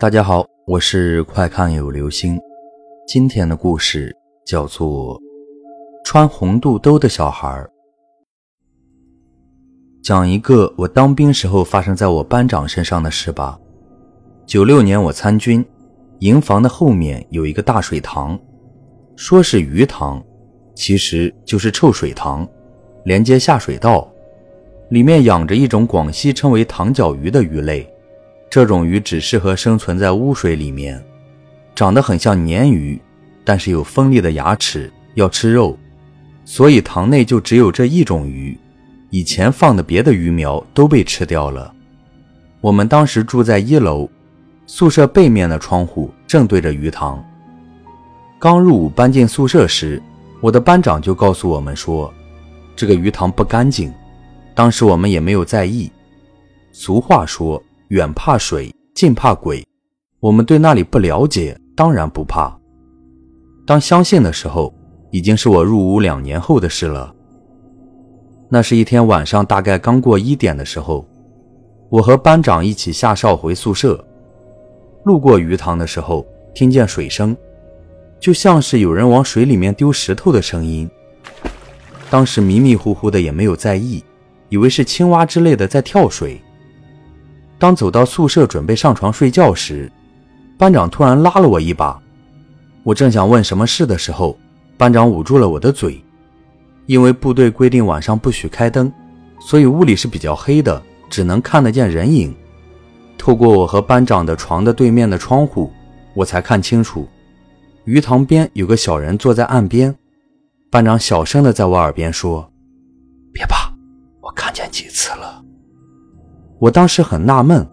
大家好，我是快看有流星。今天的故事叫做《穿红肚兜的小孩》。讲一个我当兵时候发生在我班长身上的事吧。九六年我参军，营房的后面有一个大水塘，说是鱼塘，其实就是臭水塘，连接下水道，里面养着一种广西称为塘角鱼的鱼类。这种鱼只适合生存在污水里面，长得很像鲶鱼，但是有锋利的牙齿，要吃肉，所以塘内就只有这一种鱼。以前放的别的鱼苗都被吃掉了。我们当时住在一楼，宿舍背面的窗户正对着鱼塘。刚入伍搬进宿舍时，我的班长就告诉我们说，这个鱼塘不干净。当时我们也没有在意。俗话说。远怕水，近怕鬼。我们对那里不了解，当然不怕。当相信的时候，已经是我入伍两年后的事了。那是一天晚上，大概刚过一点的时候，我和班长一起下哨回宿舍，路过鱼塘的时候，听见水声，就像是有人往水里面丢石头的声音。当时迷迷糊糊的，也没有在意，以为是青蛙之类的在跳水。当走到宿舍准备上床睡觉时，班长突然拉了我一把。我正想问什么事的时候，班长捂住了我的嘴。因为部队规定晚上不许开灯，所以屋里是比较黑的，只能看得见人影。透过我和班长的床的对面的窗户，我才看清楚，鱼塘边有个小人坐在岸边。班长小声的在我耳边说：“别怕，我看见几次了。”我当时很纳闷，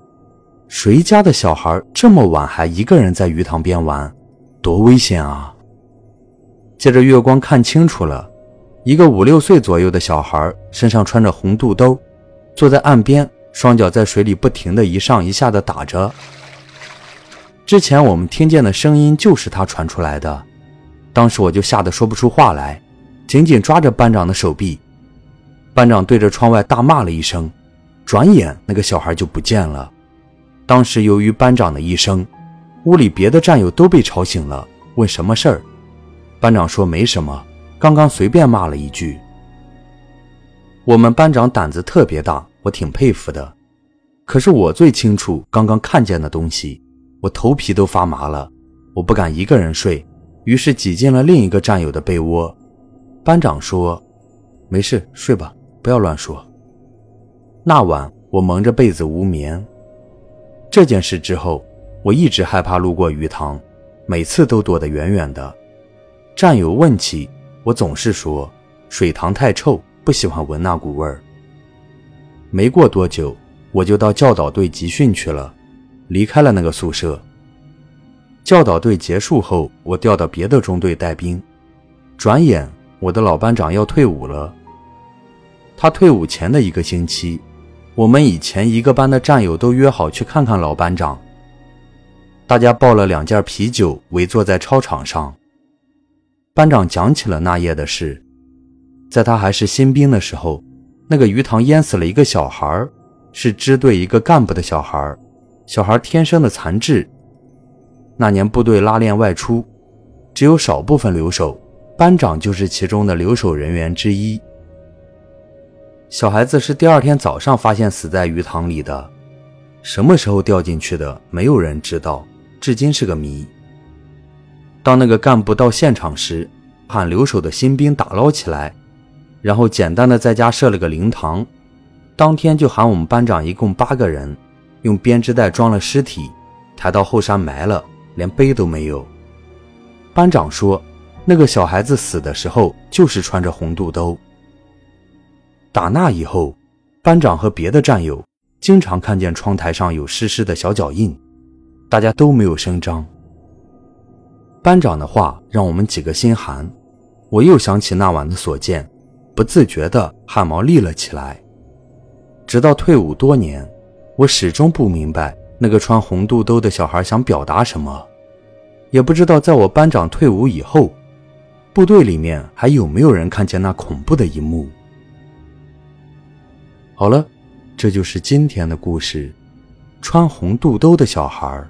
谁家的小孩这么晚还一个人在鱼塘边玩，多危险啊！借着月光看清楚了，一个五六岁左右的小孩，身上穿着红肚兜，坐在岸边，双脚在水里不停的一上一下的打着。之前我们听见的声音就是他传出来的，当时我就吓得说不出话来，紧紧抓着班长的手臂。班长对着窗外大骂了一声。转眼，那个小孩就不见了。当时由于班长的一声，屋里别的战友都被吵醒了，问什么事儿。班长说没什么，刚刚随便骂了一句。我们班长胆子特别大，我挺佩服的。可是我最清楚刚刚看见的东西，我头皮都发麻了。我不敢一个人睡，于是挤进了另一个战友的被窝。班长说：“没事，睡吧，不要乱说。”那晚我蒙着被子无眠。这件事之后，我一直害怕路过鱼塘，每次都躲得远远的。战友问起，我总是说水塘太臭，不喜欢闻那股味儿。没过多久，我就到教导队集训去了，离开了那个宿舍。教导队结束后，我调到别的中队带兵。转眼，我的老班长要退伍了。他退伍前的一个星期。我们以前一个班的战友都约好去看看老班长。大家抱了两件啤酒，围坐在操场上。班长讲起了那夜的事。在他还是新兵的时候，那个鱼塘淹死了一个小孩，是支队一个干部的小孩。小孩天生的残智。那年部队拉练外出，只有少部分留守，班长就是其中的留守人员之一。小孩子是第二天早上发现死在鱼塘里的，什么时候掉进去的，没有人知道，至今是个谜。当那个干部到现场时，喊留守的新兵打捞起来，然后简单的在家设了个灵堂，当天就喊我们班长一共八个人，用编织袋装了尸体，抬到后山埋了，连碑都没有。班长说，那个小孩子死的时候就是穿着红肚兜。打那以后，班长和别的战友经常看见窗台上有湿湿的小脚印，大家都没有声张。班长的话让我们几个心寒，我又想起那晚的所见，不自觉的汗毛立了起来。直到退伍多年，我始终不明白那个穿红肚兜的小孩想表达什么，也不知道在我班长退伍以后，部队里面还有没有人看见那恐怖的一幕。好了，这就是今天的故事。穿红肚兜的小孩儿。